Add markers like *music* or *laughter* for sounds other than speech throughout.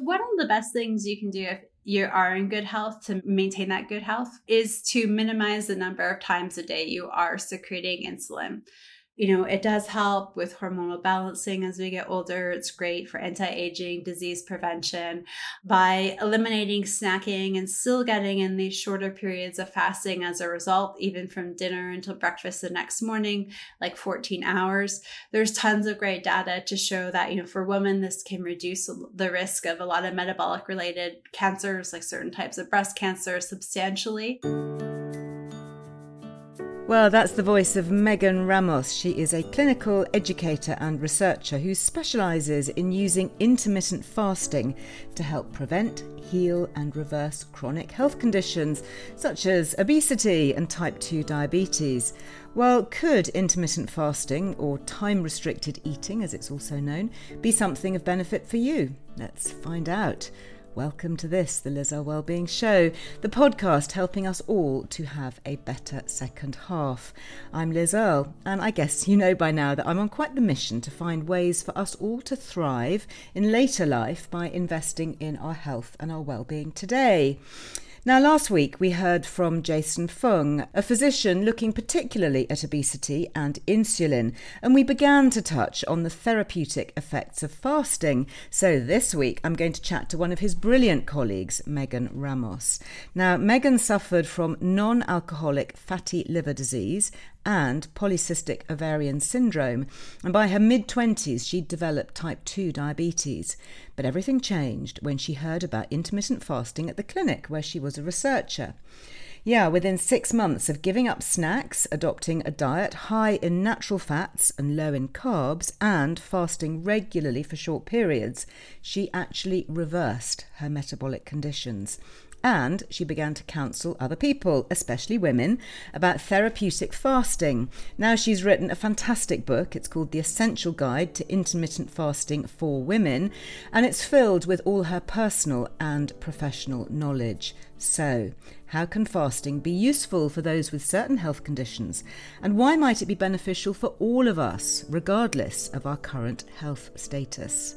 One of the best things you can do if you are in good health to maintain that good health is to minimize the number of times a day you are secreting insulin you know, it does help with hormonal balancing as we get older. It's great for anti aging, disease prevention. By eliminating snacking and still getting in these shorter periods of fasting as a result, even from dinner until breakfast the next morning, like 14 hours, there's tons of great data to show that, you know, for women, this can reduce the risk of a lot of metabolic related cancers, like certain types of breast cancer, substantially. Well, that's the voice of Megan Ramos. She is a clinical educator and researcher who specialises in using intermittent fasting to help prevent, heal, and reverse chronic health conditions such as obesity and type 2 diabetes. Well, could intermittent fasting, or time restricted eating as it's also known, be something of benefit for you? Let's find out. Welcome to this, the Liz Earle Wellbeing Show, the podcast helping us all to have a better second half. I'm Liz Earle, and I guess you know by now that I'm on quite the mission to find ways for us all to thrive in later life by investing in our health and our well-being today. Now, last week we heard from Jason Fung, a physician looking particularly at obesity and insulin, and we began to touch on the therapeutic effects of fasting. So, this week I'm going to chat to one of his brilliant colleagues, Megan Ramos. Now, Megan suffered from non alcoholic fatty liver disease and polycystic ovarian syndrome, and by her mid 20s, she'd developed type 2 diabetes. But everything changed when she heard about intermittent fasting at the clinic where she was a researcher. Yeah, within six months of giving up snacks, adopting a diet high in natural fats and low in carbs, and fasting regularly for short periods, she actually reversed her metabolic conditions. And she began to counsel other people, especially women, about therapeutic fasting. Now she's written a fantastic book. It's called The Essential Guide to Intermittent Fasting for Women, and it's filled with all her personal and professional knowledge. So, how can fasting be useful for those with certain health conditions? And why might it be beneficial for all of us, regardless of our current health status?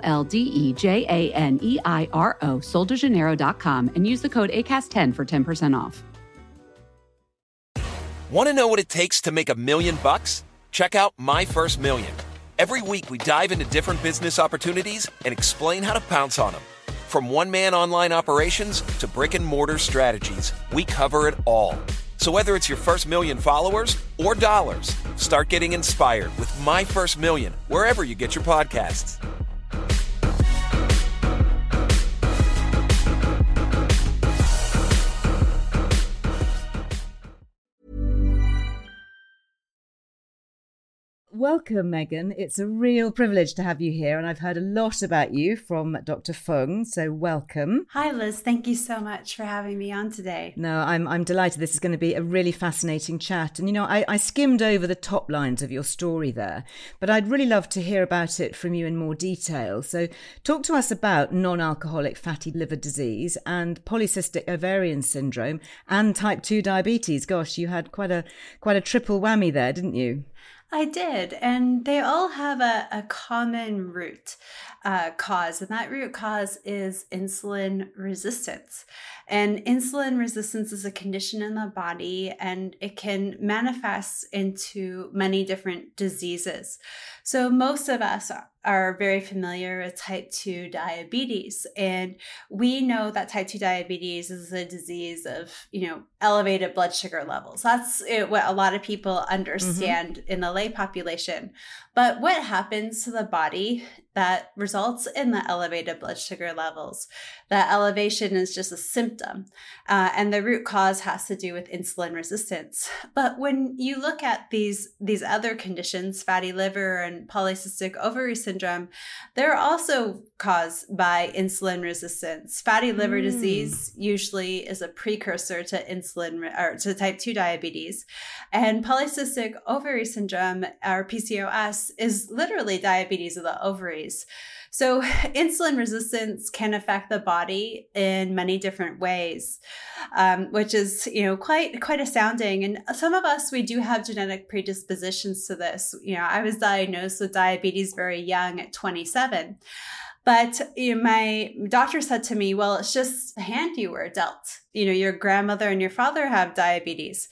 L D E J A N E I R O, soldejaneiro.com, and use the code ACAST10 for 10% off. Want to know what it takes to make a million bucks? Check out My First Million. Every week, we dive into different business opportunities and explain how to pounce on them. From one man online operations to brick and mortar strategies, we cover it all. So whether it's your first million followers or dollars, start getting inspired with My First Million wherever you get your podcasts. Welcome, Megan. It's a real privilege to have you here, and I've heard a lot about you from Dr. Fung, so welcome. Hi, Liz. Thank you so much for having me on today. No, I'm, I'm delighted. This is going to be a really fascinating chat. And, you know, I, I skimmed over the top lines of your story there, but I'd really love to hear about it from you in more detail. So, talk to us about non alcoholic fatty liver disease and polycystic ovarian syndrome and type 2 diabetes. Gosh, you had quite a, quite a triple whammy there, didn't you? I did. And they all have a, a common root uh, cause, and that root cause is insulin resistance. And insulin resistance is a condition in the body and it can manifest into many different diseases. So, most of us are very familiar with type 2 diabetes and we know that type 2 diabetes is a disease of you know elevated blood sugar levels that's it, what a lot of people understand mm-hmm. in the lay population but what happens to the body that results in the elevated blood sugar levels. That elevation is just a symptom, uh, and the root cause has to do with insulin resistance. But when you look at these these other conditions, fatty liver and polycystic ovary syndrome, they're also caused by insulin resistance. Fatty liver mm. disease usually is a precursor to insulin or to type 2 diabetes. And polycystic ovary syndrome or PCOS is literally diabetes of the ovaries. So, *sighs* insulin resistance can affect the body in many different ways, um, which is you know quite quite astounding. And some of us we do have genetic predispositions to this. You know, I was diagnosed with diabetes very young at 27. But you know, my doctor said to me, well, it's just hand you were dealt. You know, your grandmother and your father have diabetes.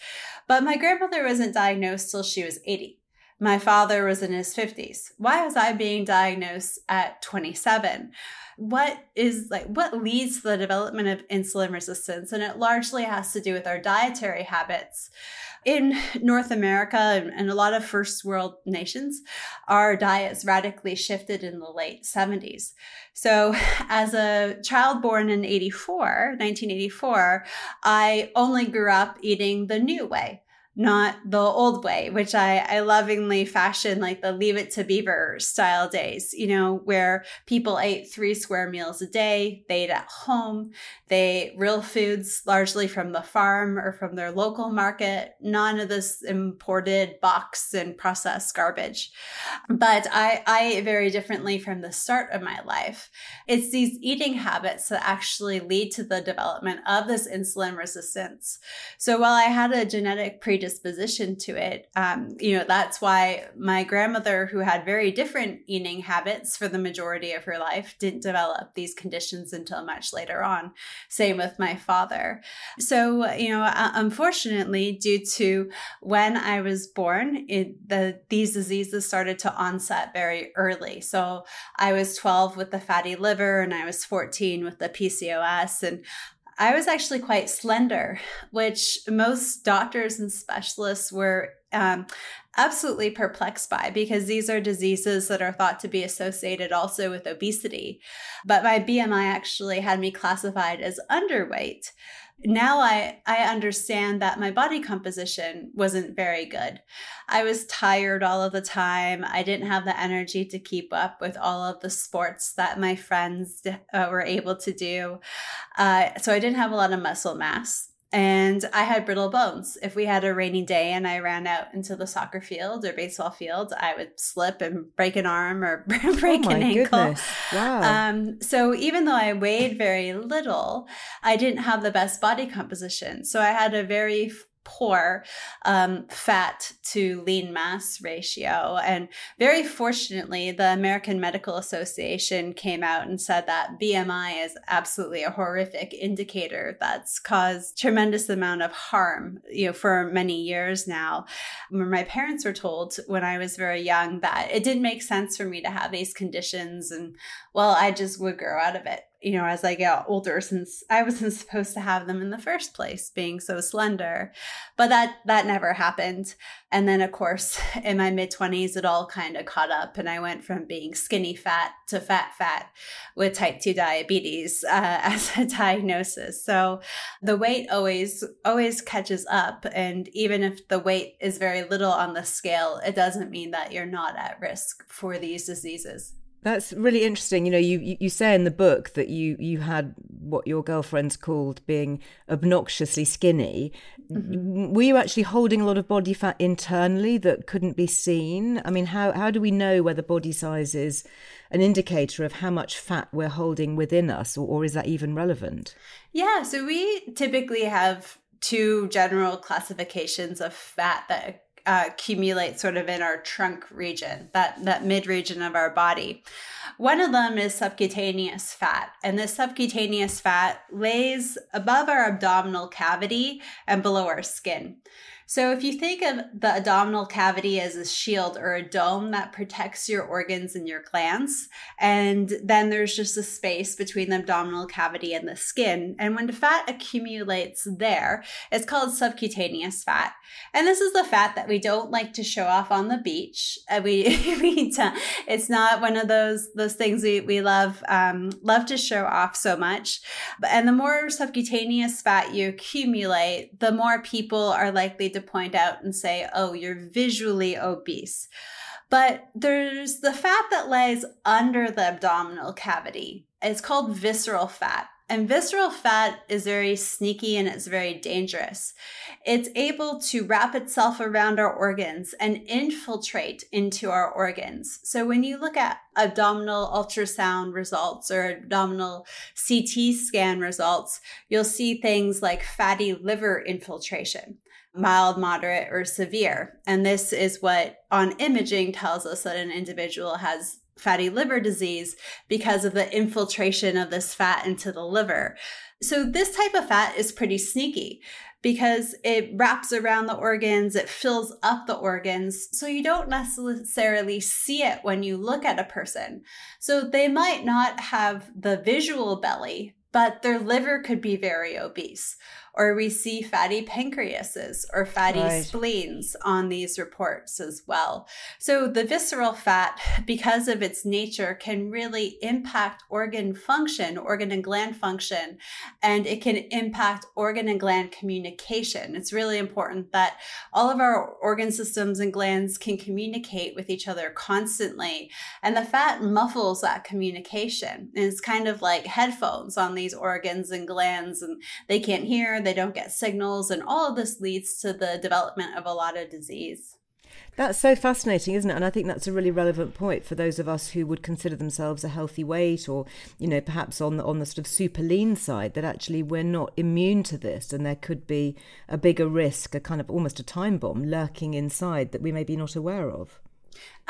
But my grandmother wasn't diagnosed till she was 80. My father was in his 50s. Why was I being diagnosed at 27? What is like what leads to the development of insulin resistance? And it largely has to do with our dietary habits. In North America and a lot of first world nations, our diets radically shifted in the late 70s. So, as a child born in 84, 1984, I only grew up eating the new way not the old way, which I, I lovingly fashion like the leave it to beaver style days, you know, where people ate three square meals a day, they ate at home, they real foods largely from the farm or from their local market, none of this imported box and processed garbage. But I, I ate very differently from the start of my life. It's these eating habits that actually lead to the development of this insulin resistance. So while I had a genetic predisposition predisposition to it. Um, you know, that's why my grandmother, who had very different eating habits for the majority of her life, didn't develop these conditions until much later on. Same with my father. So, you know, uh, unfortunately, due to when I was born, it, the these diseases started to onset very early. So I was 12 with the fatty liver, and I was 14 with the PCOS, and I was actually quite slender, which most doctors and specialists were um, absolutely perplexed by because these are diseases that are thought to be associated also with obesity. But my BMI actually had me classified as underweight now I, I understand that my body composition wasn't very good. I was tired all of the time. I didn't have the energy to keep up with all of the sports that my friends uh, were able to do. Uh, so I didn't have a lot of muscle mass and I had brittle bones. If we had a rainy day and I ran out into the soccer field or baseball field, I would slip and break an arm or *laughs* break oh an ankle. Goodness. Wow. Um, so even though I weighed very little, I didn't have the best body composition. So I had a very poor um, fat to lean mass ratio. And very fortunately, the American Medical Association came out and said that BMI is absolutely a horrific indicator that's caused tremendous amount of harm, you know, for many years now. My parents were told when I was very young that it didn't make sense for me to have these conditions and well, I just would grow out of it you know, as I get older, since I wasn't *laughs* supposed to have them in the first place, being so slender. But that that never happened. And then of course, *laughs* in my mid 20s, it all kind of caught up and I went from being skinny fat to fat fat with type 2 diabetes *laughs* uh, as a diagnosis. So the weight always always catches up and even if the weight is very little on the scale, it doesn't mean that you're not at risk for these diseases. That's really interesting. You know, you, you say in the book that you you had what your girlfriends called being obnoxiously skinny. Mm-hmm. Were you actually holding a lot of body fat internally that couldn't be seen? I mean, how how do we know whether body size is an indicator of how much fat we're holding within us, or, or is that even relevant? Yeah, so we typically have two general classifications of fat that accumulate sort of in our trunk region, that, that mid region of our body. One of them is subcutaneous fat, and this subcutaneous fat lays above our abdominal cavity and below our skin. So if you think of the abdominal cavity as a shield or a dome that protects your organs and your glands, and then there's just a space between the abdominal cavity and the skin. And when the fat accumulates there, it's called subcutaneous fat. And this is the fat that we don't like to show off on the beach. Uh, we, *laughs* we it's not one of those those things we, we love um, love to show off so much. And the more subcutaneous fat you accumulate, the more people are likely to to point out and say, oh, you're visually obese. But there's the fat that lays under the abdominal cavity. It's called visceral fat. And visceral fat is very sneaky and it's very dangerous. It's able to wrap itself around our organs and infiltrate into our organs. So when you look at abdominal ultrasound results or abdominal CT scan results, you'll see things like fatty liver infiltration mild, moderate, or severe. And this is what on imaging tells us that an individual has fatty liver disease because of the infiltration of this fat into the liver. So this type of fat is pretty sneaky because it wraps around the organs, it fills up the organs. So you don't necessarily see it when you look at a person. So they might not have the visual belly, but their liver could be very obese or we see fatty pancreases or fatty right. spleens on these reports as well. So the visceral fat, because of its nature, can really impact organ function, organ and gland function, and it can impact organ and gland communication. It's really important that all of our organ systems and glands can communicate with each other constantly. And the fat muffles that communication. And it's kind of like headphones on these organs and glands, and they can't hear, they don't get signals, and all of this leads to the development of a lot of disease. That's so fascinating, isn't it? And I think that's a really relevant point for those of us who would consider themselves a healthy weight or, you know, perhaps on the on the sort of super lean side, that actually we're not immune to this and there could be a bigger risk, a kind of almost a time bomb lurking inside that we may be not aware of.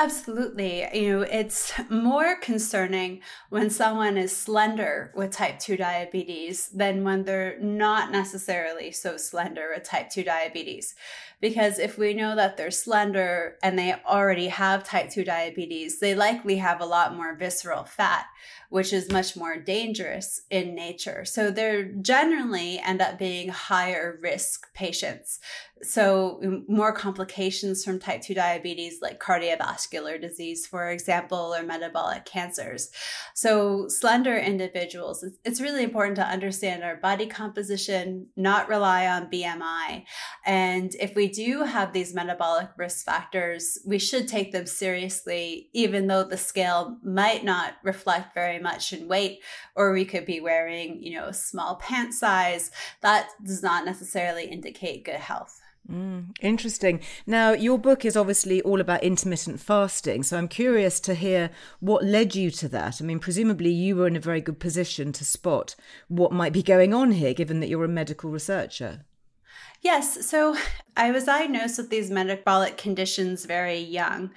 Absolutely. You know, it's more concerning when someone is slender with type 2 diabetes than when they're not necessarily so slender with type 2 diabetes. Because if we know that they're slender and they already have type 2 diabetes, they likely have a lot more visceral fat, which is much more dangerous in nature. So they generally end up being higher risk patients. So more complications from type 2 diabetes like cardiovascular disease, for example, or metabolic cancers. So slender individuals, it's really important to understand our body composition, not rely on BMI. And if we do have these metabolic risk factors, we should take them seriously, even though the scale might not reflect very much in weight, or we could be wearing, you know, a small pant size. That does not necessarily indicate good health. Mm, interesting. Now, your book is obviously all about intermittent fasting. So I'm curious to hear what led you to that. I mean, presumably you were in a very good position to spot what might be going on here, given that you're a medical researcher. Yes. So I was diagnosed with these metabolic conditions very young.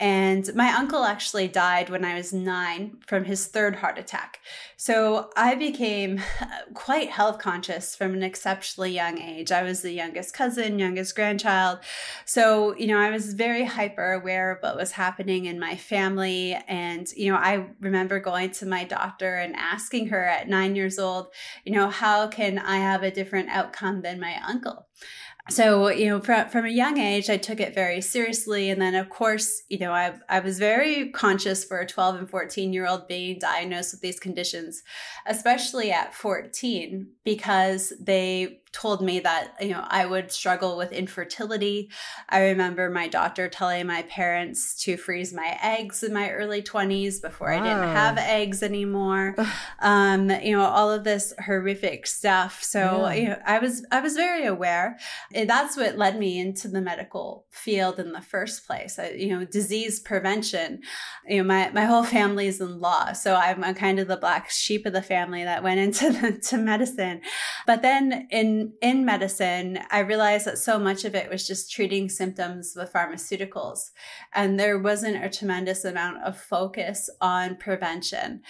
And my uncle actually died when I was nine from his third heart attack. So I became uh, quite health conscious from an exceptionally young age. I was the youngest cousin, youngest grandchild. So, you know, I was very hyper aware of what was happening in my family. And, you know, I remember going to my doctor and asking her at nine years old, you know, how can I have a different outcome than my uncle? So you know from, from a young age i took it very seriously and then of course you know I, I was very conscious for a 12 and 14 year old being diagnosed with these conditions especially at 14 because they told me that you know I would struggle with infertility. I remember my doctor telling my parents to freeze my eggs in my early 20s before wow. I didn't have eggs anymore. um, you know all of this horrific stuff. So yeah. you know I was I was very aware. And that's what led me into the medical field in the first place. I, you know disease prevention. You know my my whole family is in law, so I'm, I'm kind of the black sheep of the family that went into *laughs* the, to medicine. But then in in medicine, I realized that so much of it was just treating symptoms with pharmaceuticals. And there wasn't a tremendous amount of focus on prevention.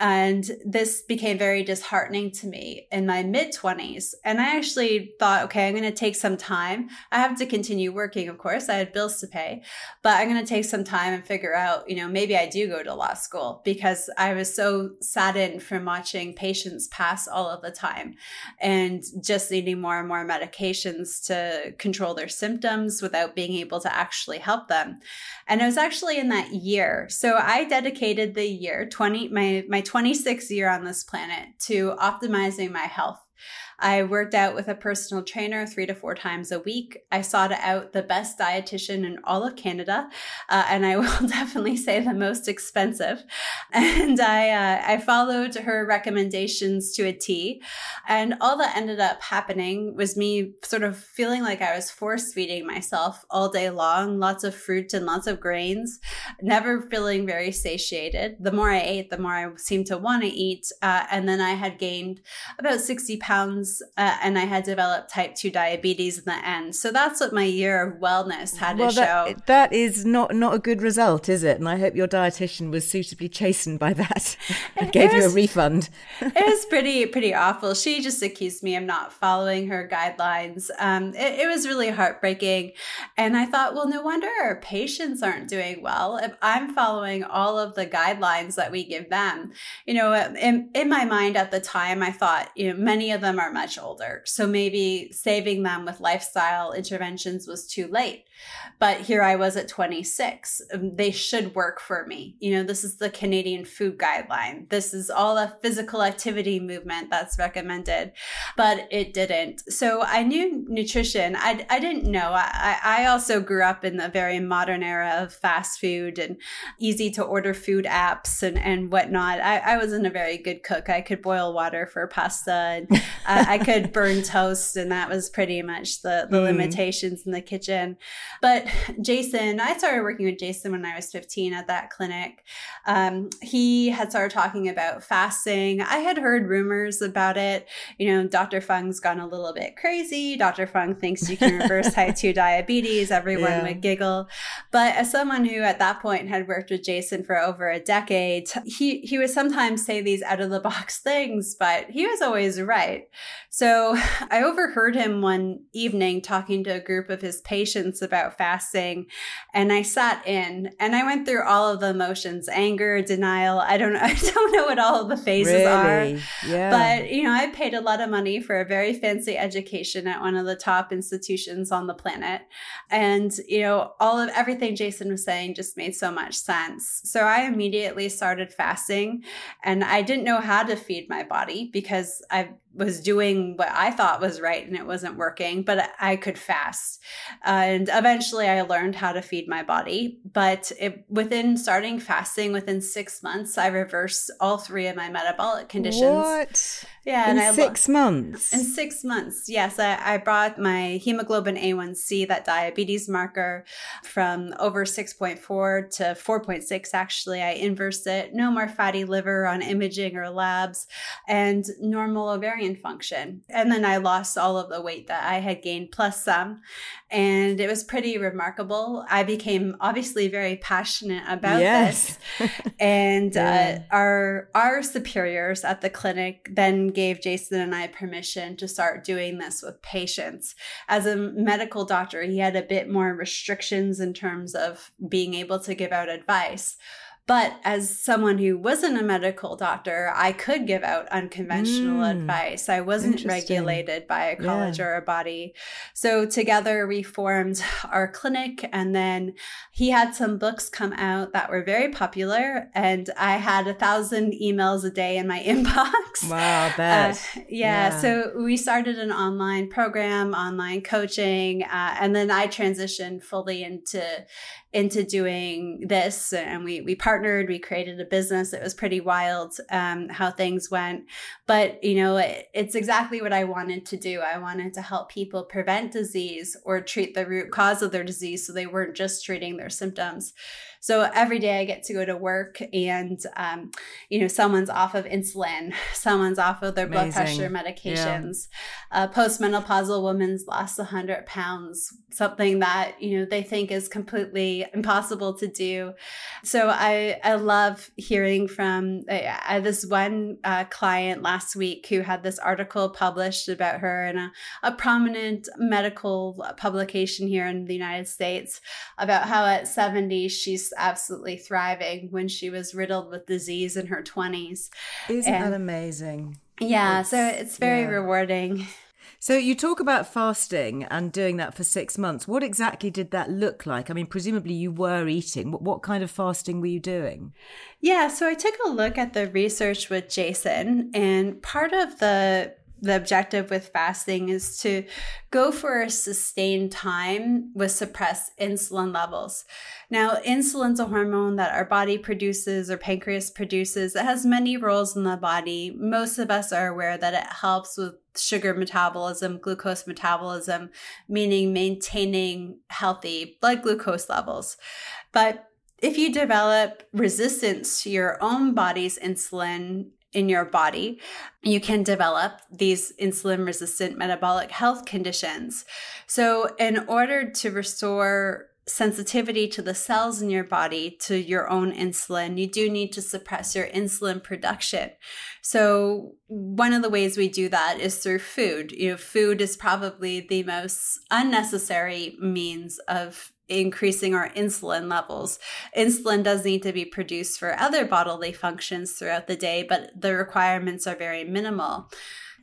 And this became very disheartening to me in my mid 20s. And I actually thought, okay, I'm going to take some time. I have to continue working, of course. I had bills to pay, but I'm going to take some time and figure out, you know, maybe I do go to law school because I was so saddened from watching patients pass all of the time and just needing more and more medications to control their symptoms without being able to actually help them. And it was actually in that year. So I dedicated the year 20, my, my 26th year on this planet to optimizing my health. I worked out with a personal trainer three to four times a week. I sought out the best dietitian in all of Canada, uh, and I *laughs* will definitely say the most expensive. *laughs* And I uh, I followed her recommendations to a T, and all that ended up happening was me sort of feeling like I was force feeding myself all day long, lots of fruit and lots of grains, never feeling very satiated. The more I ate, the more I seemed to want to eat, uh, and then I had gained about sixty pounds uh, and I had developed type 2 diabetes in the end. So that's what my year of wellness had well, to that, show. That is not, not a good result, is it? And I hope your dietitian was suitably chastened by that *laughs* and gave was, you a refund. it was pretty, pretty awful. She just accused me of not following her guidelines. Um, it, it was really heartbreaking. And I thought, well, no wonder our patients aren't doing well if I'm following all of the guidelines that we give them. You know, in, in my mind at the time, I thought, you know, many of them are much older. So maybe saving them with lifestyle interventions was too late. But here I was at 26. Um, they should work for me. You know, this is the Canadian Food Guideline. This is all the physical activity movement that's recommended, but it didn't. So I knew nutrition. I, I didn't know. I, I also grew up in the very modern era of fast food and easy to order food apps and, and whatnot. I, I wasn't a very good cook. I could boil water for pasta and uh, *laughs* I could burn toast, and that was pretty much the, the mm. limitations in the kitchen. But Jason, I started working with Jason when I was 15 at that clinic. Um, he had started talking about fasting. I had heard rumors about it. You know, Dr. Fung's gone a little bit crazy. Dr. Fung thinks you can reverse type 2 *laughs* diabetes. Everyone yeah. would giggle. But as someone who at that point had worked with Jason for over a decade, he, he would sometimes say these out of the box *laughs* things, but he was always right. So *laughs* I overheard him one evening talking to a group of his patients about fasting. And I sat in and I went through all of the emotions anger, denial. I don't know. *laughs* I don't know what all of the phases really? are. Yeah. But, you know, I paid a lot of money for a very fancy education at one of the top institutions on the planet. And, you know, all of everything Jason was saying just made so much sense. So I immediately started fasting and I didn't know how to feed my body because I was doing what I thought was right and it wasn't working, but I could fast. And eventually I learned how to feed my body. But it, within starting fasting, within six months, I reversed all three of my metabolic conditions. What? Yeah. In and I six months. In six months. Yes. I, I brought my hemoglobin A1C, that diabetes marker, from over 6.4 to 4.6. Actually, I inversed it. No more fatty liver on imaging or labs and normal ovarian function. And then I lost all of the weight that I had gained plus some. And it was pretty remarkable. I became obviously very passionate about yes. this. *laughs* and yeah. uh, our our superiors at the clinic then gave Jason and I permission to start doing this with patients. As a medical doctor, he had a bit more restrictions in terms of being able to give out advice. But as someone who wasn't a medical doctor, I could give out unconventional mm, advice. I wasn't regulated by a college yeah. or a body. So together we formed our clinic. And then he had some books come out that were very popular. And I had a thousand emails a day in my *laughs* inbox. Wow, that. Uh, yeah, yeah, So we started an online program, online coaching. Uh, and then I transitioned fully into into doing this and we we partnered we created a business. It was pretty wild um, how things went. But you know it, it's exactly what i wanted to do. I wanted to help people prevent disease or treat the root cause of their disease so they weren't just treating their symptoms so every day I get to go to work and, um, you know, someone's off of insulin, *laughs* someone's off of their Amazing. blood pressure medications. Yeah. A postmenopausal woman's lost 100 pounds, something that, you know, they think is completely impossible to do. So I I, love hearing from uh, this one uh, client last week who had this article published about her in a, a prominent medical publication here in the United States about how at 70 she's absolutely thriving when she was riddled with disease in her 20s. Isn't and, that amazing? Yeah, it's, so it's very yeah. rewarding. So you talk about fasting and doing that for six months. What exactly did that look like? I mean, presumably you were eating. What, what kind of fasting were you doing? Yeah, so I took a look at the research with Jason, and part of the the objective with fasting is to go for a sustained time with suppressed insulin levels. Now, insulin's a hormone that our body produces or pancreas produces. It has many roles in the body. Most of us are aware that it helps with sugar metabolism, glucose metabolism, meaning maintaining healthy blood glucose levels. But if you develop resistance to your own body's insulin in your body, you can develop these insulin resistant metabolic health conditions. So, in order to restore sensitivity to the cells in your body to your own insulin, you do need to suppress your insulin production. So, one of the ways we do that is through food. You know, food is probably the most unnecessary means of increasing our insulin levels. Insulin does need to be produced for other bodily functions throughout the day, but the requirements are very minimal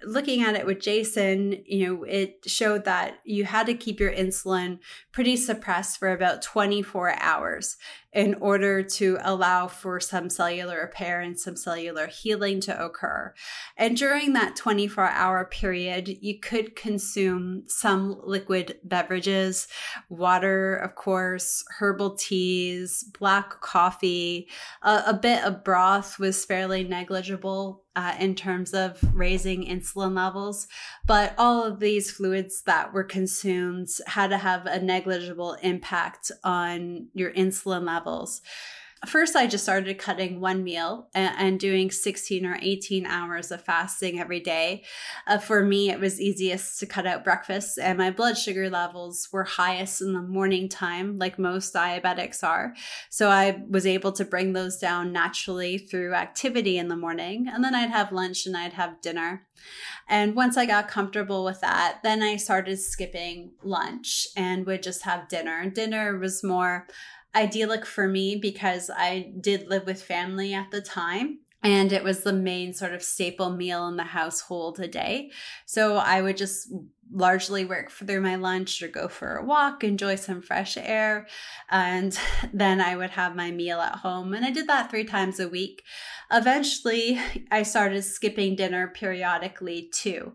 looking at it with Jason, you know, it showed that you had to keep your insulin pretty suppressed for about 24 hours in order to allow for some cellular repair and some cellular healing to occur. And during that 24 hour period, you could consume some liquid beverages, water, of course, herbal teas, black coffee, a, a bit of broth was fairly negligible uh, in terms of raising insulin levels. But all of these fluids that were consumed had to have a negligible impact on your insulin levels first i just started cutting one meal and, and, doing 16 or 18 hours of fasting every day. Uh, for me it was easiest to cut out breakfast and my blood sugar levels were highest in the morning time like most diabetics are. So i was able to bring those down naturally through activity in the morning and then i'd have lunch and i'd have dinner. And once I got comfortable with that, then I started skipping lunch and would just have dinner. Dinner was more idyllic for me because I did live with family at the time. And it was the main sort of staple meal in the household a day. So I would just largely work through my lunch or go for a walk, enjoy some fresh air. And *laughs* then I would have my meal at home. And I did that three times a week. Eventually, I started skipping dinner periodically too.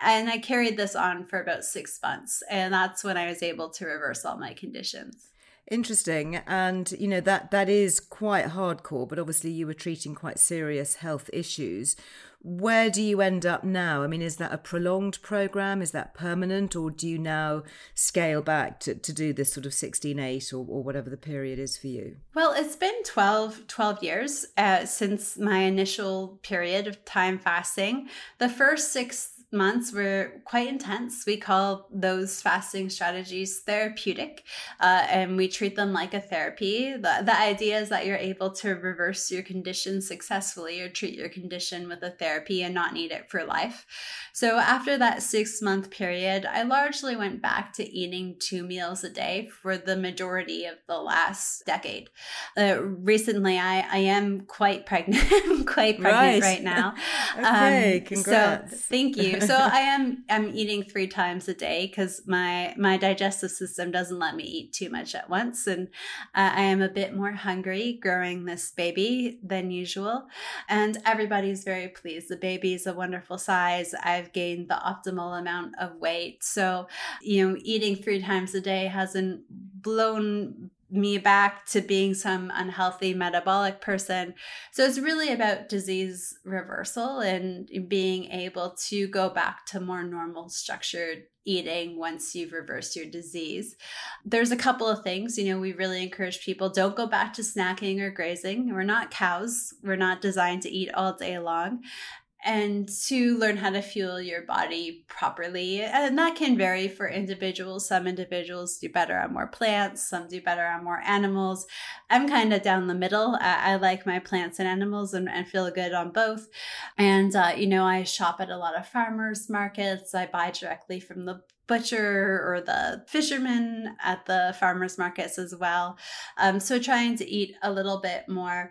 And I carried this on for about six months. And that's when I was able to reverse all my conditions. Interesting. And, you know, that, that is quite hardcore, but obviously you were treating quite serious health issues. Where do you end up now? I mean, is that a prolonged program? Is that permanent? Or do you now scale back to, to do this sort of 16 8 or, or whatever the period is for you? Well, it's been 12, 12 years uh, since my initial period of time fasting. The first six months were quite intense. We call those fasting strategies therapeutic, uh, and we treat them like a therapy. The, the idea is that you're able to reverse your condition successfully or treat your condition with a therapy and not need it for life. So, after that six month period, I largely went back to eating two meals a day for the majority of the last decade. Uh, recently, I, I am quite pregnant. *laughs* quite pregnant right, right now. *laughs* okay, um, congrats. So, thank you *laughs* so I am I'm eating three times a day because my my digestive system doesn't let me eat too much at once, and uh, I am a bit more hungry growing this baby than usual. And everybody's very pleased. The baby is a wonderful size. I've gained the optimal amount of weight, so you know eating three times a day hasn't blown me back to being some unhealthy metabolic person. So it's really about disease reversal and being able to go back to more normal structured eating once you've reversed your disease. There's a couple of things, you know, we really encourage people don't go back to snacking or grazing. We're not cows. We're not designed to eat all day long. And to learn how to fuel your body properly. And that can vary for individuals. Some individuals do better on more plants, some do better on more animals. I'm kind of down the middle. I, like my plants and animals and, and, feel good on both. And, uh, you know, I shop at a lot of farmers markets, I buy directly from the butcher or the fisherman at the farmers markets as well. Um, so trying to eat a little bit more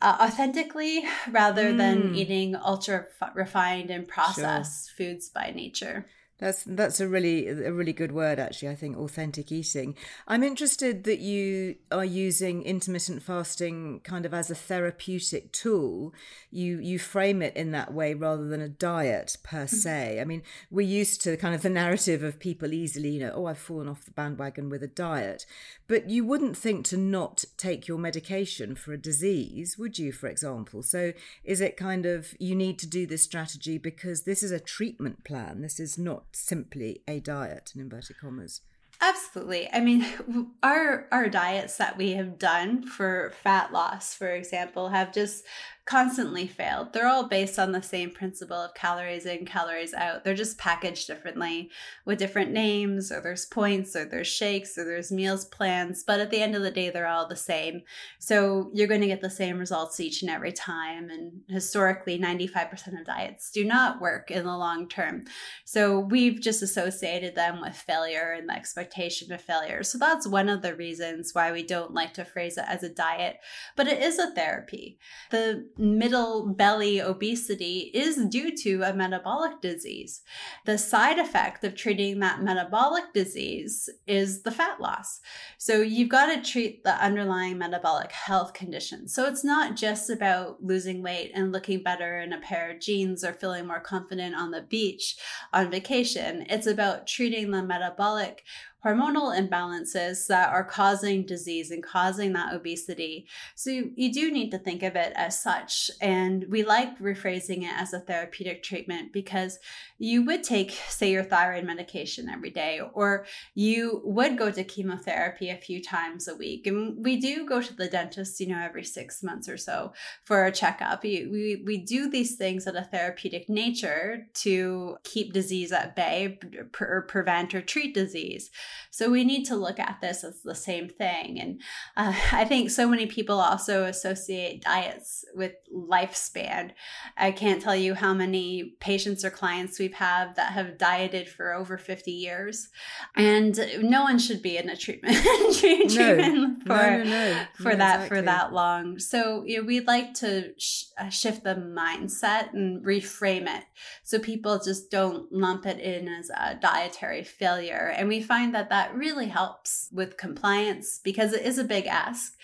uh, authentically rather mm. than eating ultra refined and processed sure. foods by nature. That's that's a really a really good word actually. I think authentic eating. I'm interested that you are using intermittent fasting kind of as a therapeutic tool. You you frame it in that way rather than a diet per mm-hmm. se. I mean, we're used to kind of the narrative of people easily, you know, oh, I've fallen off the bandwagon with a diet. But you wouldn't think to not take your medication for a disease, would you, for example? So is it kind of you need to do this strategy because this is a treatment plan. This is not simply a diet in inverted commas. Absolutely. I mean, *laughs* our our diets that we have done for fat loss, for example, have just constantly failed. They're all based on the same principle of calories in, calories out. They're just packaged differently with different names, or there's points, or there's shakes, or there's meals plans. But at the end of the day, they're all the same. So you're going to get the same results each and every time. And historically, 95% of diets do not work in the long term. So we've just associated them with failure and the expectation of failure. So that's one of the reasons why we don't like to phrase it as a diet, but it is a therapy. The middle belly obesity is due to a metabolic disease. The side effect of treating that metabolic disease is the fat loss. So you've got to treat the underlying metabolic health condition. So it's not just about losing weight and looking better in a pair of jeans or feeling more confident on the beach on vacation. It's about treating the metabolic hormonal imbalances that are causing disease and causing that obesity. So you, you, do need to think of it as such. And we like rephrasing it as a therapeutic treatment because you would take, say, your thyroid medication every day, or you would go to chemotherapy a few times a week. And we do go to the dentist, you know, every six months or so for a checkup. We, we, we do these things at a therapeutic nature to keep disease at bay, pre- prevent or treat disease. So we need to look at this as the same thing. And uh, *laughs* I think so many people also associate diets with lifespan. I can't tell you how many patients or clients we've had that have dieted for over 50 years. And no one should be in a treatment, *laughs* treatment no. for, no, no, for that exactly. for that long. So you know, we'd like to sh- uh, shift the mindset and reframe it so people just don't lump it in as a dietary failure. And we find that that that really helps with compliance because it is a big ask.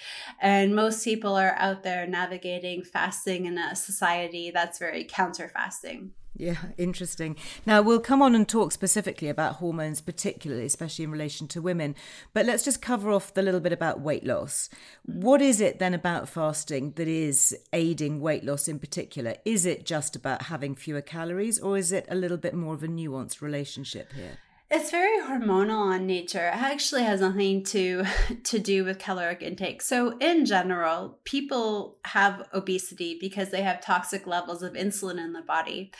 And most people are out there navigating fasting in a society that's very counter fasting. Yeah, interesting. Now, we'll come on and talk specifically about hormones, particularly, especially in relation to women. But let's just cover off the little bit about weight loss. What is it then about fasting that is aiding weight loss in particular? Is it just about having fewer calories, or is it a little bit more of a nuanced relationship here? It's very hormonal in nature. It actually has nothing to *laughs* to do with caloric intake. So in general, people have obesity because they have toxic levels of insulin in the body.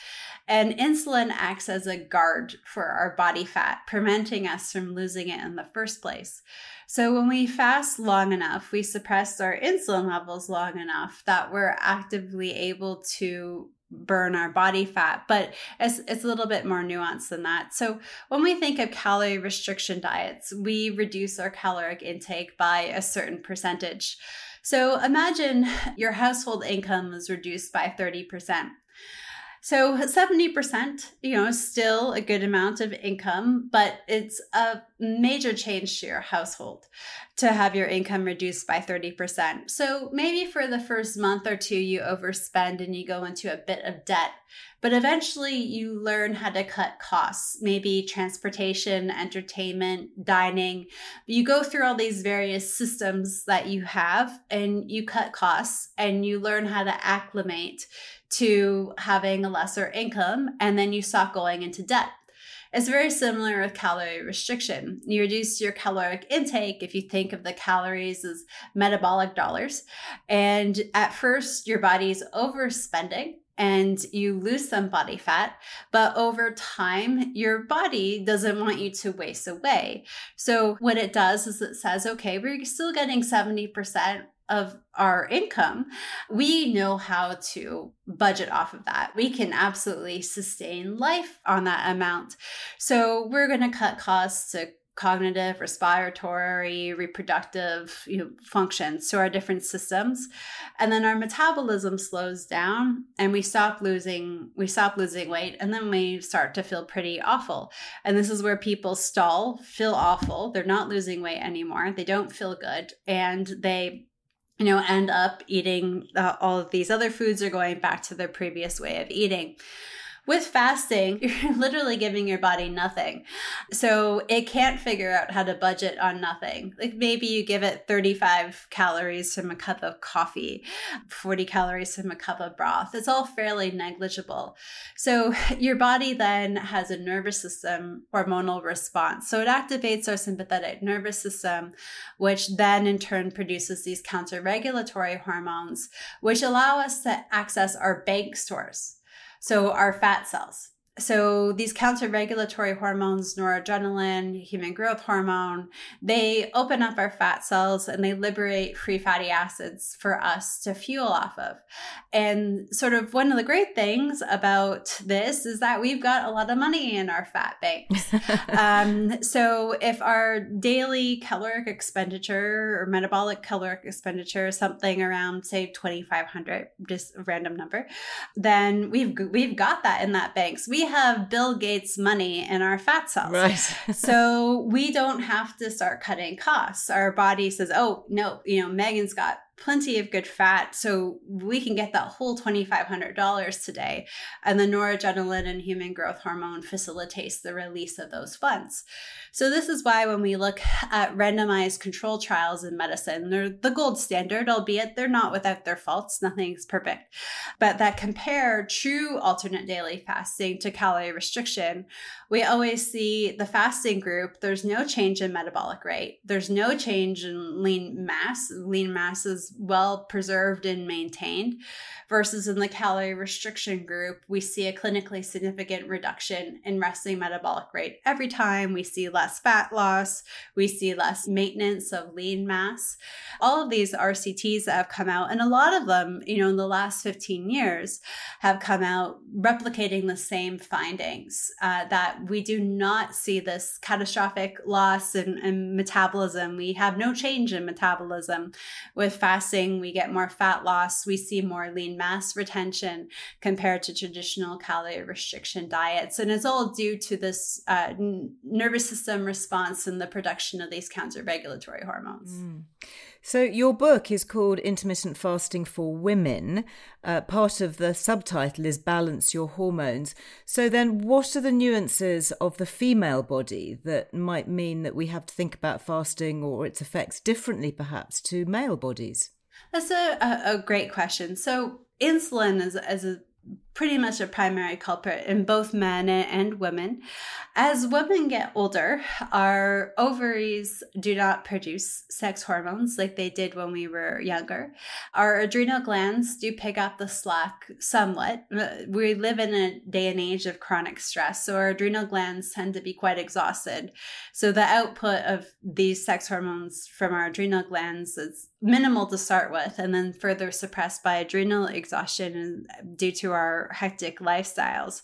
And insulin acts as a guard for our body fat, preventing us from losing it in the first place. So when we fast long enough, we suppress our insulin levels long enough that we're actively able to burn our body fat, but it's, it's a little bit more nuanced than that. So when we think of calorie restriction diets, we reduce our caloric intake by a certain percentage. So imagine your household income is reduced by 30%. So 70%, you know, still a good amount of income, but it's a major change to your household to have your income reduced by 30%. So maybe for the first month or two, you overspend and you go into a bit of debt. But eventually, you learn how to cut costs, maybe transportation, entertainment, dining. You go through all these various systems that you have and you cut costs and you learn how to acclimate to having a lesser income and then you stop going into debt. It's very similar with calorie restriction. You reduce your caloric intake if you think of the calories as metabolic dollars. And at first, your body's overspending and you lose some body fat, but over time, your body doesn't want you to waste away. So, what it does is it says, okay, we're still getting 70% of our income, we know how to budget off of that. We can absolutely sustain life on that amount. So we're going to cut costs to cognitive, respiratory, reproductive you know, functions to our different systems. And then our metabolism slows down and we stop losing we stop losing weight and then we start to feel pretty awful. And this is where people stall, feel awful, they're not losing weight anymore, they don't feel good and they you know end up eating uh, all of these other foods or going back to their previous way of eating with fasting, *laughs* you're literally giving your body nothing. So it can't figure out how to budget on nothing. Like maybe you give it 35 calories from a cup of coffee, 40 calories from a cup of broth. It's all fairly negligible. So *laughs* your body then has a nervous system hormonal response. So it activates our sympathetic nervous system, which then in turn produces these counter regulatory hormones, which allow us to access our bank stores. So our fat cells. So these counter-regulatory hormones, noradrenaline, human growth hormone, they open up our fat cells and they liberate free fatty acids for us to fuel off of. And sort of one of the great things about this is that we've got a lot of money in our fat banks. *laughs* um, so if our daily caloric expenditure or metabolic caloric expenditure is something around say 2500 just a random number then we've we've got that in that banks we have Bill Gates money in our fat cells. Right. *laughs* so we don't have to start cutting costs. Our body says, oh, no, you know, Megan's got plenty of good fat. So we can get that whole $2,500 today. And the noradrenaline and human growth hormone facilitates the release of those funds. So this is why when we look at randomized control trials in medicine, they're the gold standard, albeit they're not without their faults. Nothing's perfect. But that compare true alternate daily fasting to calorie restriction, we always see the fasting group, there's no change in metabolic rate. There's no change in lean mass. Lean mass is well preserved and maintained versus in the calorie restriction group, we see a clinically significant reduction in resting metabolic rate. Every time we see less fat loss, we see less maintenance of lean mass. All of these RCTs that have come out, and a lot of them, you know, in the last 15 years, have come out replicating the same findings uh, that we do not see this catastrophic loss in, in metabolism. We have no change in metabolism. With we get more fat loss, we see more lean mass retention compared to traditional calorie restriction diets. And it's all due to this uh, n- nervous system response and the production of these counter regulatory hormones. Mm. So, your book is called Intermittent Fasting for Women. Uh, part of the subtitle is Balance Your Hormones. So, then what are the nuances of the female body that might mean that we have to think about fasting or its effects differently, perhaps, to male bodies? That's a, a, great question. So, insulin is, is a pretty much a primary culprit in both men and women. As women get older, our ovaries do not produce sex hormones like they did when we were younger. Our adrenal glands do pick up the slack somewhat. We live in a day and age of chronic stress, so our adrenal glands tend to be quite exhausted. So the output of these sex hormones from our adrenal glands is minimal to start with and then further suppressed by adrenal exhaustion due to our hectic lifestyles.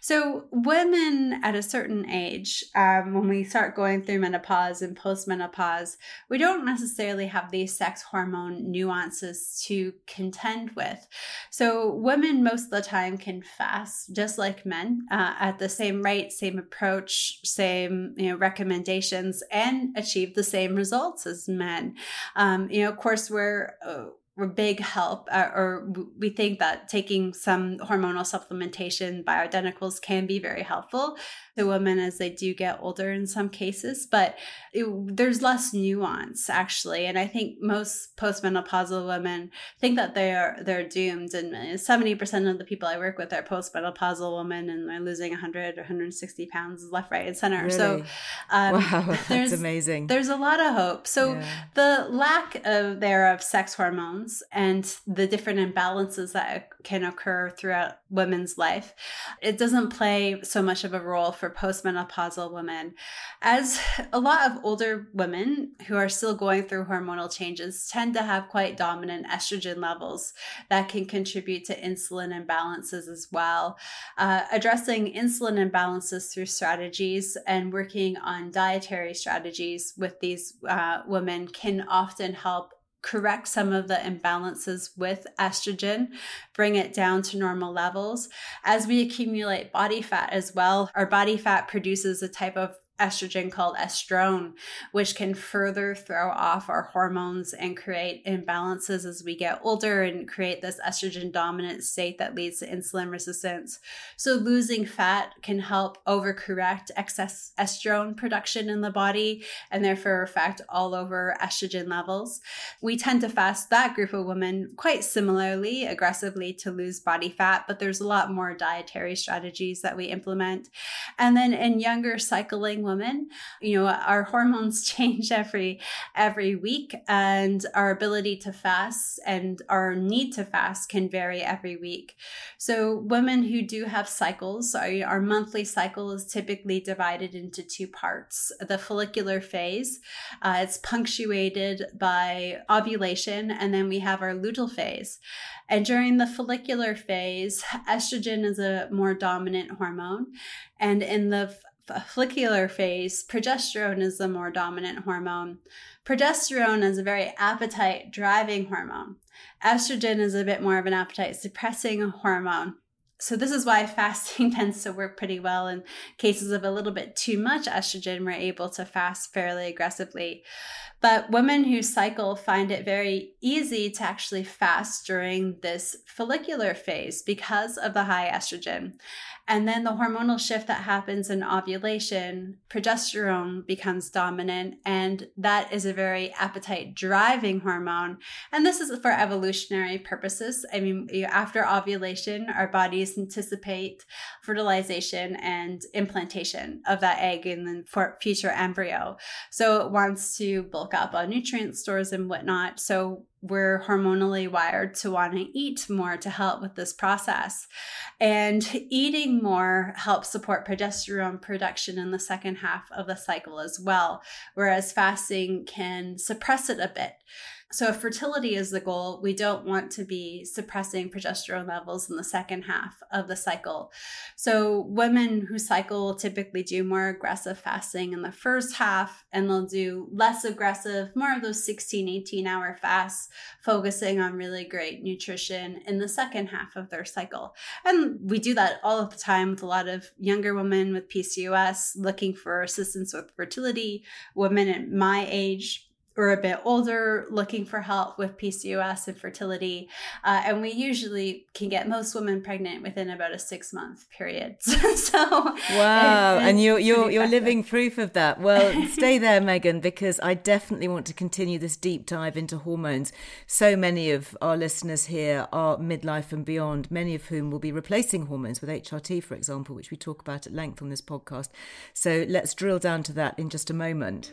So, women at a certain age, um, when we start going through menopause and postmenopause, we don't necessarily have these sex hormone nuances to contend with. So, women most of the time can fast just like men uh, at the same rate, same approach, same you know recommendations, and achieve the same results as men. Um, you know, of course, we're uh, big help, uh, or we think that taking some hormonal supplementation, bioidenticals, can be very helpful. To women as they do get older in some cases, but it, there's less nuance actually. And I think most postmenopausal women think that they are they're doomed. And 70% of the people I work with are postmenopausal women, and they're losing 100 or 160 pounds left, right, and center. Really? So, um, wow, *laughs* that's amazing. There's a lot of hope. So yeah. the lack of there of sex hormones and the different imbalances that can occur throughout women's life, it doesn't play so much of a role for postmenopausal women. As a lot of older women who are still going through hormonal changes tend to have quite dominant estrogen levels that can contribute to insulin imbalances as well. Uh, addressing insulin imbalances through strategies and working on dietary strategies with these uh, women can often help correct some of the imbalances with estrogen, bring it down to normal levels. As we accumulate body fat as well, our body fat produces a type of estrogen called estrone, which can further throw off our hormones and create imbalances as we get older and create this estrogen dominant state that leads to insulin resistance. So, losing fat can help overcorrect excess estrone production in the body and therefore affect all over estrogen levels. We tend to fast that group of women quite similarly, aggressively to lose body fat, but there's a lot more dietary strategies that we implement. And then in younger cycling women you know our hormones *laughs* change every every week and our ability to fast and our need to fast can vary every week. So women who do have cycles our, our monthly cycle is typically divided into two parts. The follicular phase uh, it's punctuated by ovulation and then we have our luteal phase. And during the follicular phase, estrogen is a more dominant hormone. And in the follicular phase, progesterone is the more dominant hormone. Progesterone is a very appetite driving hormone. Estrogen is a bit more of an appetite suppressing hormone. So, this is why *laughs* fasting tends to work pretty well. In cases of a little bit too much estrogen, we're able to fast fairly aggressively. But women who cycle find it very easy to actually fast during this follicular phase because of the high estrogen. And then the hormonal shift that happens in ovulation, progesterone becomes dominant, and that is a very appetite driving hormone. And this is for evolutionary purposes. I mean, after ovulation, our bodies anticipate fertilization and implantation of that egg in the future embryo. So it wants to bulk up on nutrient stores and whatnot. So we're hormonally wired to want to eat more to help with this process. And eating more helps support progesterone production in the second half of the cycle as well, whereas fasting can suppress it a bit. So, if fertility is the goal, we don't want to be suppressing progesterone levels in the second half of the cycle. So, women who cycle typically do more aggressive fasting in the first half, and they'll do less aggressive, more of those 16, 18 hour fasts, focusing on really great nutrition in the second half of their cycle. And we do that all of the time with a lot of younger women with PCOS looking for assistance with fertility, women at my age or a bit older looking for help with PCOS and fertility. Uh, and we usually can get most women pregnant within about a six month period. *laughs* so wow, and you're you're you're living proof of that. Well, *laughs* stay there, Megan, because I definitely want to continue this deep dive into hormones. So many of our listeners here are midlife and beyond, many of whom will be replacing hormones with HRT, for example, which we talk about at length on this podcast. So let's drill down to that in just a moment.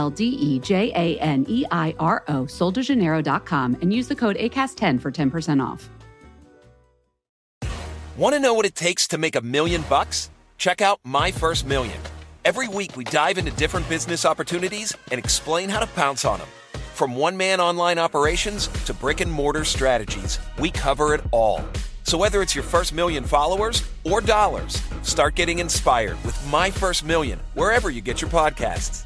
D E J A N E I R O, soldejaneiro.com, and use the code ACAST10 for 10% off. Want to know what it takes to make a million bucks? Check out My First Million. Every week, we dive into different business opportunities and explain how to pounce on them. From one man online operations to brick and mortar strategies, we cover it all. So, whether it's your first million followers or dollars, start getting inspired with My First Million wherever you get your podcasts.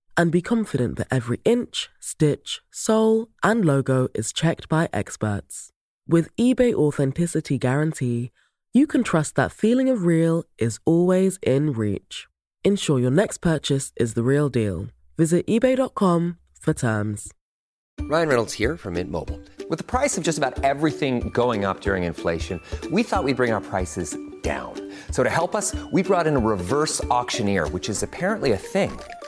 and be confident that every inch, stitch, sole, and logo is checked by experts. With eBay Authenticity Guarantee, you can trust that feeling of real is always in reach. Ensure your next purchase is the real deal. Visit eBay.com for terms. Ryan Reynolds here from Mint Mobile. With the price of just about everything going up during inflation, we thought we'd bring our prices down. So to help us, we brought in a reverse auctioneer, which is apparently a thing.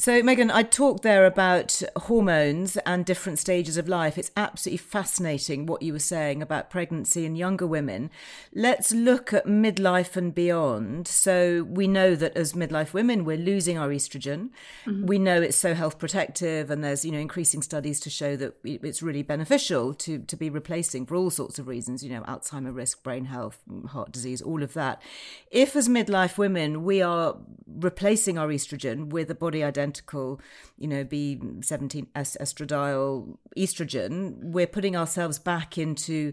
So, Megan, I talked there about hormones and different stages of life. It's absolutely fascinating what you were saying about pregnancy and younger women. Let's look at midlife and beyond. So, we know that as midlife women, we're losing our estrogen. Mm-hmm. We know it's so health protective, and there's you know increasing studies to show that it's really beneficial to to be replacing for all sorts of reasons. You know, Alzheimer risk, brain health, heart disease, all of that. If as midlife women we are replacing our estrogen with a body identity identical, you know, B17 estradiol estrogen, we're putting ourselves back into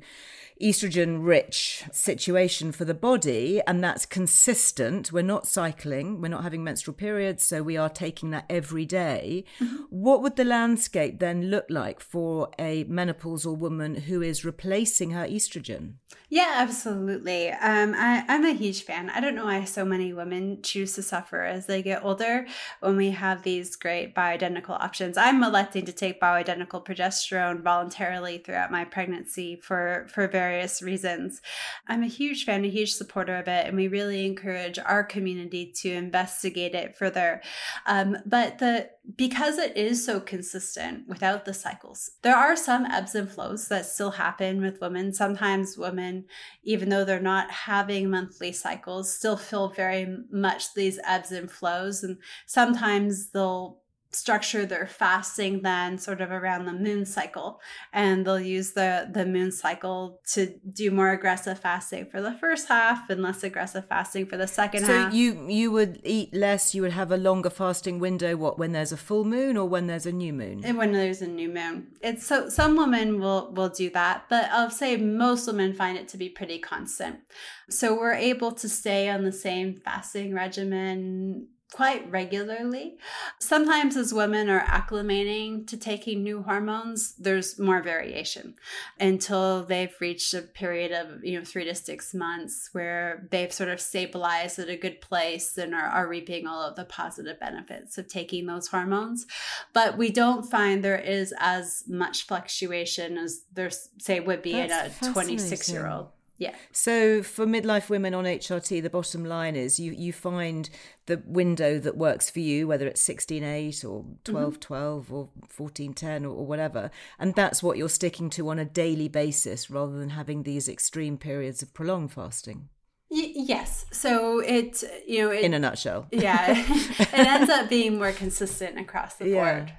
estrogen rich situation for the body and that's consistent we're not cycling we're not having menstrual periods so we are taking that every day. Mm-hmm. what would the landscape then look like for a menopausal woman who is replacing her estrogen yeah absolutely um, I, i'm a huge fan i don't know why so many women choose to suffer as they get older when we have these great bioidentical options i'm electing to take bioidentical progesterone voluntarily throughout my pregnancy for for various reasons. I'm a huge fan, a huge supporter of it, and we really encourage our community to investigate it further. Um, but the because it is so consistent without the cycles, there are some ebbs and flows that still happen with women. Sometimes women, even though they're not having monthly cycles, still feel very much these ebbs and flows, and sometimes they'll structure their fasting then sort of around the moon cycle. And they'll use the the moon cycle to do more aggressive fasting for the first half and less aggressive fasting for the second so half. so you you would eat less you would have a longer fasting window what when there's a full moon or when there's a new moon? And when there's a new moon. It's so some women will will do that but i'll say most women find it to be pretty constant. So we're able to stay on the same fasting regimen quite regularly. Sometimes, as women are acclimating to taking new hormones, there's more variation until they've reached a period of you know three to six months where they've sort of stabilized at a good place and are, are reaping all of the positive benefits of taking those hormones. But we don't find there is as much fluctuation as there say would be That's in a 26 year old. Yeah. So for midlife women on HRT, the bottom line is you you find the window that works for you, whether it's 16-8 or 12-12 mm-hmm. or 14-10 or, or whatever. And that's what you're sticking to on a daily basis rather than having these extreme periods of prolonged fasting. Y- yes. So it, you know, it, in a nutshell. yeah, *laughs* *laughs* it ends up being more consistent across the board. Yeah,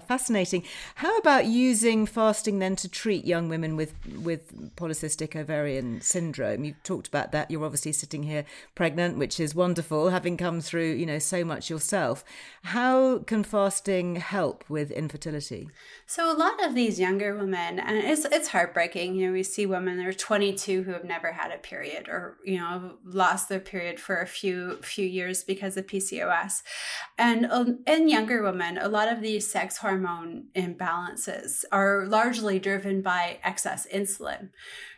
fascinating. How about using fasting then to treat young women with with polycystic ovarian syndrome? You've talked about that. You're obviously sitting here pregnant, which is wonderful, having come through, you know, so much yourself. How can fasting help with infertility? So a lot of these younger women, and it's it's heartbreaking. You know, we see women that are 22 who have never had a period, or you know, lost their period for a few few years because of PCOS, and um, in younger women, a lot of these sex hormone imbalances are largely driven by excess insulin.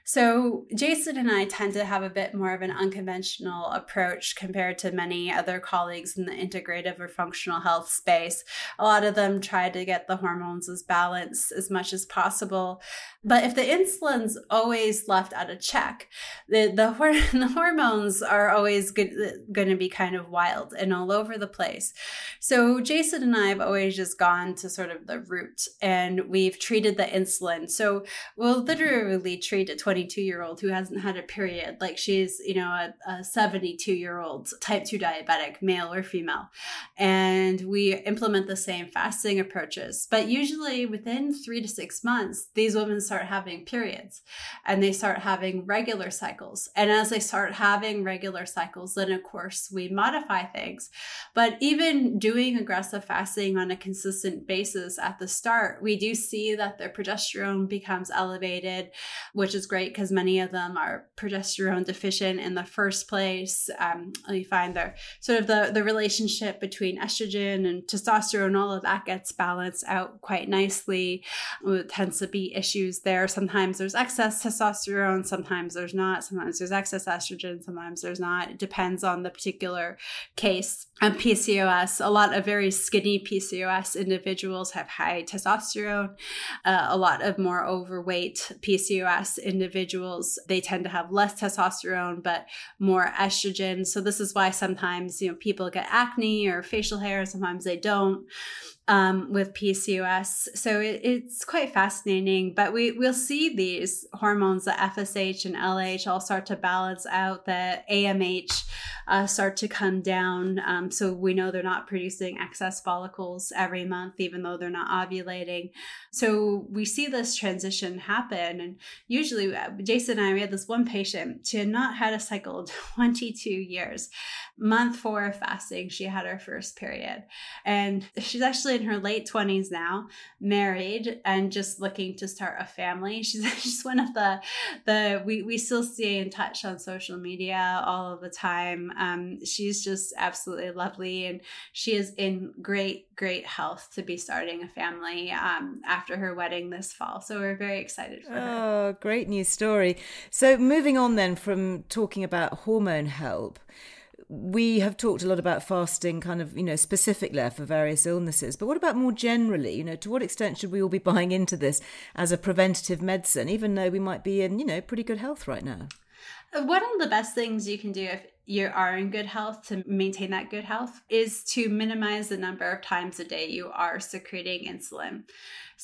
So, Jason and I tend to have a bit more of an unconventional approach compared to many other colleagues in the integrative or functional health space. A lot of them try to get the hormones as balanced as much as possible. But if the insulin's always left out of check, the, the, *laughs* the hormones are always going to be kind of wild and all over the place. So, Jason and I have always just gone to sort of the root and we've treated the insulin. So, we'll literally treat a 22 year old who hasn't had a period. Like she's you know a 72 year old type 2 diabetic male or female. And we implement the same fasting approaches. But usually within three to six months these women start having periods and they start having regular cycles. And as they start having regular cycles then of course we modify things. But even doing aggressive fasting on a consistent basis at the start we do see that their progesterone becomes elevated which is great great because many of them are progesterone deficient in the first place. Um, you find their sort of the, the relationship between estrogen and testosterone, all of that gets balanced out quite nicely. Tends to be issues there. Sometimes there's excess testosterone, sometimes there's not. Sometimes there's excess estrogen, sometimes there's not. It depends on the particular case. And PCOS, a lot of very skinny PCOS individuals have high testosterone. Uh, a lot of more overweight PCOS individuals individuals, they tend to have less testosterone, but more estrogen. So this is why sometimes, you know, people get acne or facial hair, sometimes they don't um, with PCOS. So it, it's quite fascinating. But we we'll see these hormones, the FSH and LH, all start to balance out. The AMH uh, start to come down. Um, so we know they're not producing excess follicles every month, even though they're not ovulating. So we see this transition happen. And usually, uh, Jason and I, we had this one patient. She had not had a cycle in *laughs* 22 years. Month four of fasting, she had her first period, and she's actually in her late 20s now, married and just looking to start a family. *laughs* She's just one of the the we we still stay in touch on social media all of the time. Um, she's just absolutely lovely, and she is in great great health to be starting a family um, after her wedding this fall. So we're very excited for her. Oh, great news story! So moving on then from talking about hormone help we have talked a lot about fasting kind of you know specifically for various illnesses but what about more generally? You know to what extent should we all be *laughs* buying into this as a preventative medicine even though we might be in you know pretty good health right now? Uh, one of the best things you can do if you are in good health to maintain that good health is to minimize the number of times a day you are secreting insulin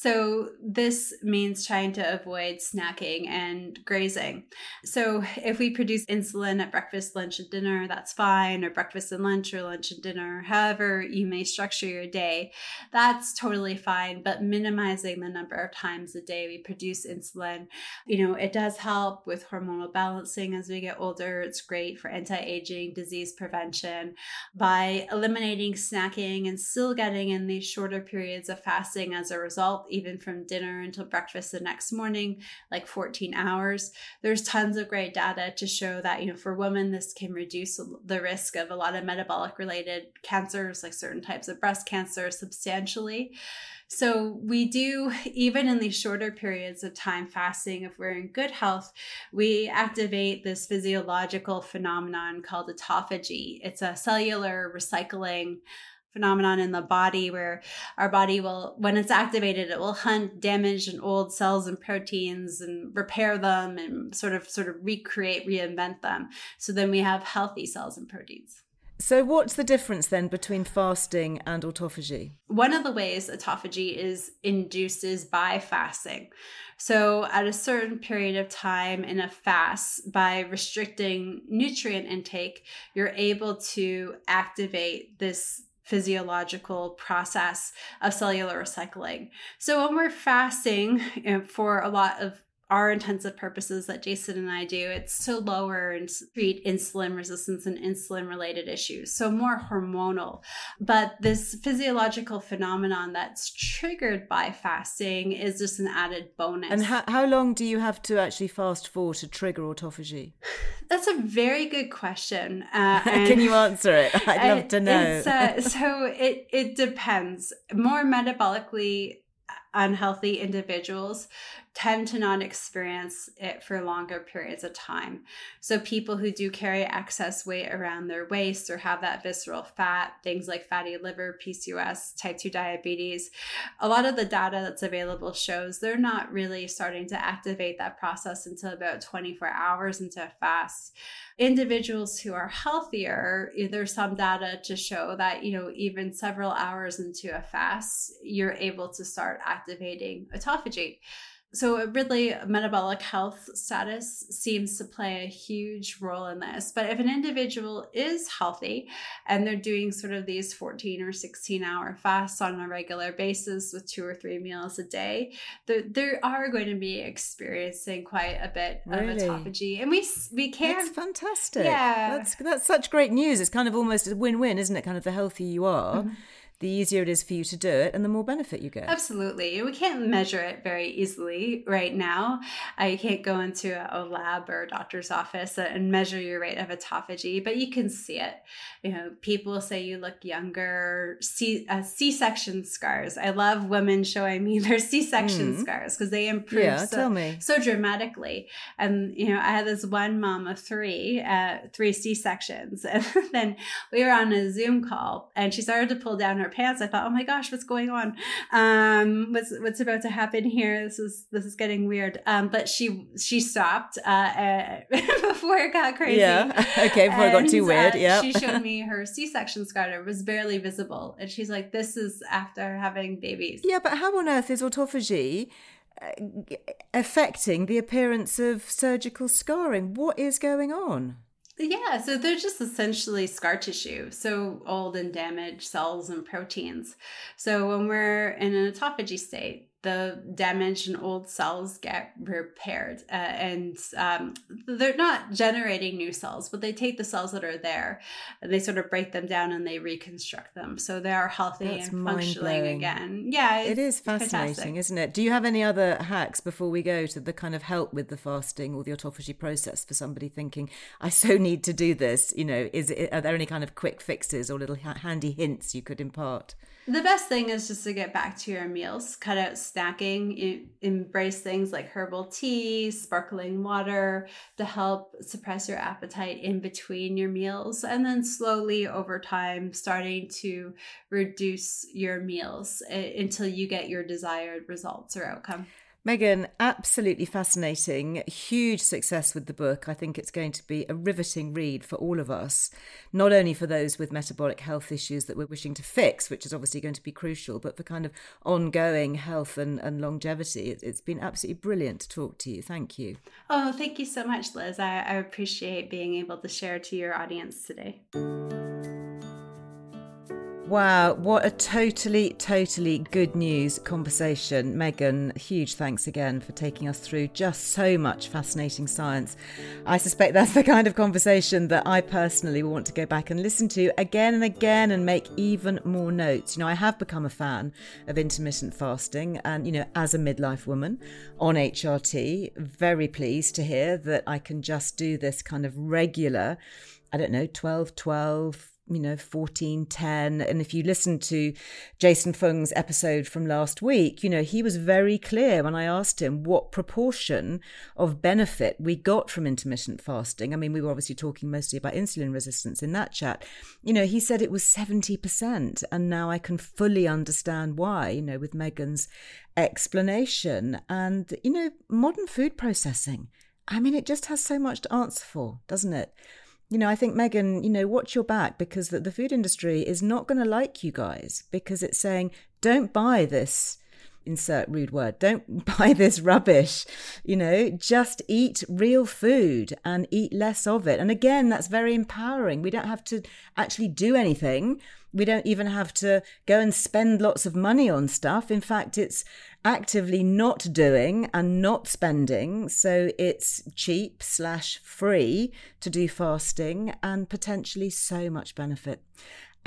so, this means trying to avoid snacking and grazing. So, if we produce insulin at breakfast, lunch, and dinner, that's fine, or breakfast and lunch, or lunch and dinner, however you may structure your day, that's totally fine. But minimizing the number of times a day we produce insulin, you know, it does help with hormonal balancing as we get older. It's great for anti aging, disease prevention. By eliminating snacking and still getting in these shorter periods of fasting as a result, even from dinner until breakfast the next morning, like 14 hours. There's tons of great data to show that, you know, for women, this can reduce the risk of a lot of metabolic related cancers, like certain types of breast cancer, substantially. So we do, even in these shorter periods of time fasting, if we're in good health, we activate this physiological phenomenon called autophagy. It's a cellular recycling phenomenon in the body where our body will when it's activated it will hunt damaged and old cells and proteins and repair them and sort of sort of recreate reinvent them so then we have healthy cells and proteins so what's the difference then between fasting and autophagy one of the ways autophagy is induced is by fasting so at a certain period of time in a fast by restricting nutrient intake you're able to activate this physiological process of cellular recycling. So when we're fasting for a lot of our intensive purposes that Jason and I do, it's to lower and treat insulin resistance and insulin related issues. So more hormonal. But this physiological phenomenon that's triggered by fasting is just an added bonus. And how, how long do you have to actually fast for to trigger autophagy? That's a very good question. Uh, *laughs* Can you answer it? *laughs* I'd love to know. Uh, *laughs* so it, it depends. More metabolically unhealthy individuals tend to not experience it for longer periods of time. So, people who do carry excess weight around their waist or have that visceral fat, things like fatty liver, PCOS, type 2 diabetes, a lot of the data that's available shows they're not really starting to activate that process until about 24 hours into a fast. Individuals who are healthier, eh, there's some data to show that, you know, even several hours into a fast, you're able to start activating autophagy. So, really, metabolic health status seems to play a huge role in this. But if an individual is healthy and they're doing sort of these 14 or 16 hour fasts on a regular basis with two or three meals a day, they are going to be experiencing quite a bit really? of autophagy. And we we can. That's fantastic. Yeah. That's, that's such great news. It's kind of almost a win win, isn't it? Kind of the healthier you are. Mm-hmm the easier it is for you to do it and the more benefit you get. Absolutely. We can't measure it very easily right now. I can't go into a lab or a doctor's office and measure your rate of autophagy, but you can see it. You know, people say you look younger. C uh, section scars. I love women showing me *laughs* their C-section mm. scars because they improve yeah, so, so dramatically. And you know, I had this one mom of three, uh, three C-sections, *laughs* and then we were on a Zoom call, and she started to pull down her her pants. I thought, oh my gosh, what's going on? Um, what's what's about to happen here? This is this is getting weird. Um, but she she stopped uh, uh, *laughs* before it got crazy. Yeah. *laughs* Okay. Before and, it got too weird. Uh, yeah. she showed *laughs* me her C-section scar. It was barely visible, and she's like, "This is after having babies." Yeah, but how on earth is autophagy? Uh, affecting the appearance of surgical scarring. What is going on? Yeah, so they're just essentially scar tissue, so old and damaged cells and proteins. So when we're in an autophagy state, the damaged and old cells get repaired uh, and um, they're not generating new cells but they take the cells that are there and they sort of break them down and they reconstruct them. So they are healthy That's and functioning again. Yeah it is fascinating fantastic. isn't it? Do you have any other hacks before we go to the kind of help with the fasting or the autophagy process for somebody thinking i so need to do this you know is it, are there any kind of quick fixes or little handy hints you could impart the best thing is just to get back to your meals, cut out snacking, embrace things like herbal tea, sparkling water to help suppress your appetite in between your meals. And then slowly over time, starting to reduce your meals eh, until you get your desired results or outcome. Megan, absolutely fascinating. Huge success with the book. I think it's going to be a riveting read for all of us, not only for those with metabolic health issues that we're wishing to fix, which is obviously going to be crucial, but for kind of ongoing health and, and longevity. It, has been absolutely brilliant to talk to you. Thank you. Oh, thank you so much, Liz. I, I appreciate being able to share to your audience today. Wow, what a totally, totally good news conversation. Megan, huge thanks again for taking us through just so much fascinating science. I suspect that's the kind of conversation that I personally will want to go back and listen to again and again and make even more notes. You know, I have become a fan of intermittent fasting and, you know, as a midlife woman on HRT, very pleased to hear that I can just do this kind of regular, I don't know, 12, 12, you know, 14, 10. And if you listen to Jason Fung's episode from last week, you know, he was very clear when I asked him what proportion of benefit we got from intermittent fasting. I mean, we were obviously talking mostly about insulin resistance in that chat. You know, he said it was 70%. And now I can fully understand why, you know, with Megan's explanation. And, you know, modern food processing. I mean, it just has so much to answer for, doesn't it? You know, I think Megan, you know, watch your back because the, the food industry is not going to like you guys because it's saying, don't buy this insert rude word. *laughs* Don't buy this rubbish. You know, just eat real food and eat less of it. And again, that's very empowering. We don't have to actually do anything. We don't even have to go and spend lots of money on stuff. In fact, it's actively not doing and not spending. So it's cheap slash free to do fasting and potentially so much benefit.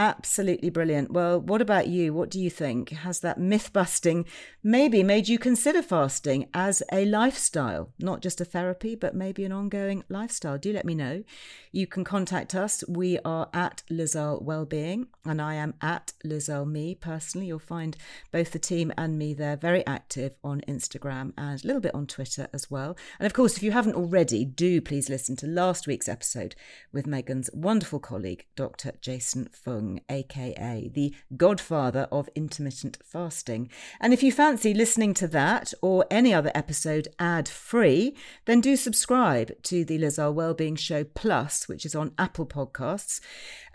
Absolutely brilliant. Well, what about you? What do you think? Has that myth busting maybe made you consider fasting as a lifestyle, not just a therapy, but maybe an ongoing lifestyle? Do let me know. You can contact us. We are at Liz Earle Wellbeing, and I am at Liz Earle Me personally. You'll find both the team and me there very active on Instagram and a little bit on Twitter as well. And of course, if you haven't already, do please listen to last week's episode with Megan's wonderful colleague, Dr. Jason Fung aka the godfather of intermittent fasting. And if you fancy listening to that or any other episode ad free, then do subscribe to the Liz Earle Wellbeing Show Plus, which is on Apple Podcasts.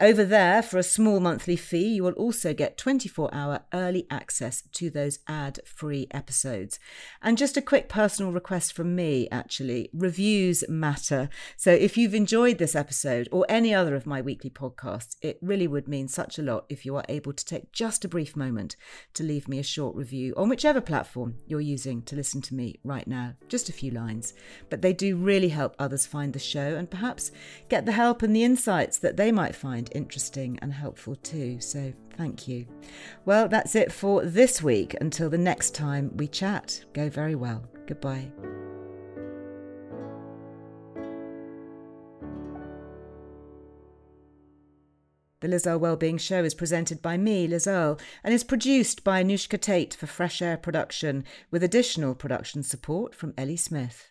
Over there, for a small monthly fee, you will also get 24 hour early access to those ad free episodes. And just a quick personal request from me actually reviews matter. So if you've enjoyed this episode or any other of my weekly podcasts, it really would mean such a lot if you are able to take just a brief moment to leave me a short review on whichever platform you're using to listen to me right now. Just a few lines. But they do really help others find the show and perhaps get the help and the insights that they might find interesting and helpful too. So thank you. Well, that's it for this week. Until the next time we chat, go very well. Goodbye. The Liz Earle Wellbeing Show is presented by me, Liz and is produced by Anushka Tate for Fresh Air Production, with additional production support from Ellie Smith.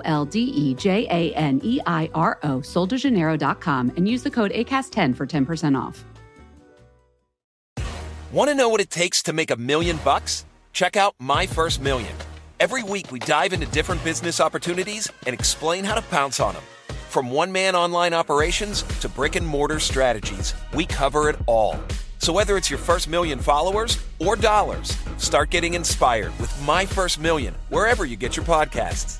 L D E J A N E I R O, soldejaneiro.com, and use the code ACAST10 for 10% off. Want to know what it takes to make a million bucks? Check out My First Million. Every week, we dive into different business opportunities and explain how to pounce on them. From one man online operations to brick and mortar strategies, we cover it all. So whether it's your first million followers or dollars, start getting inspired with My First Million wherever you get your podcasts.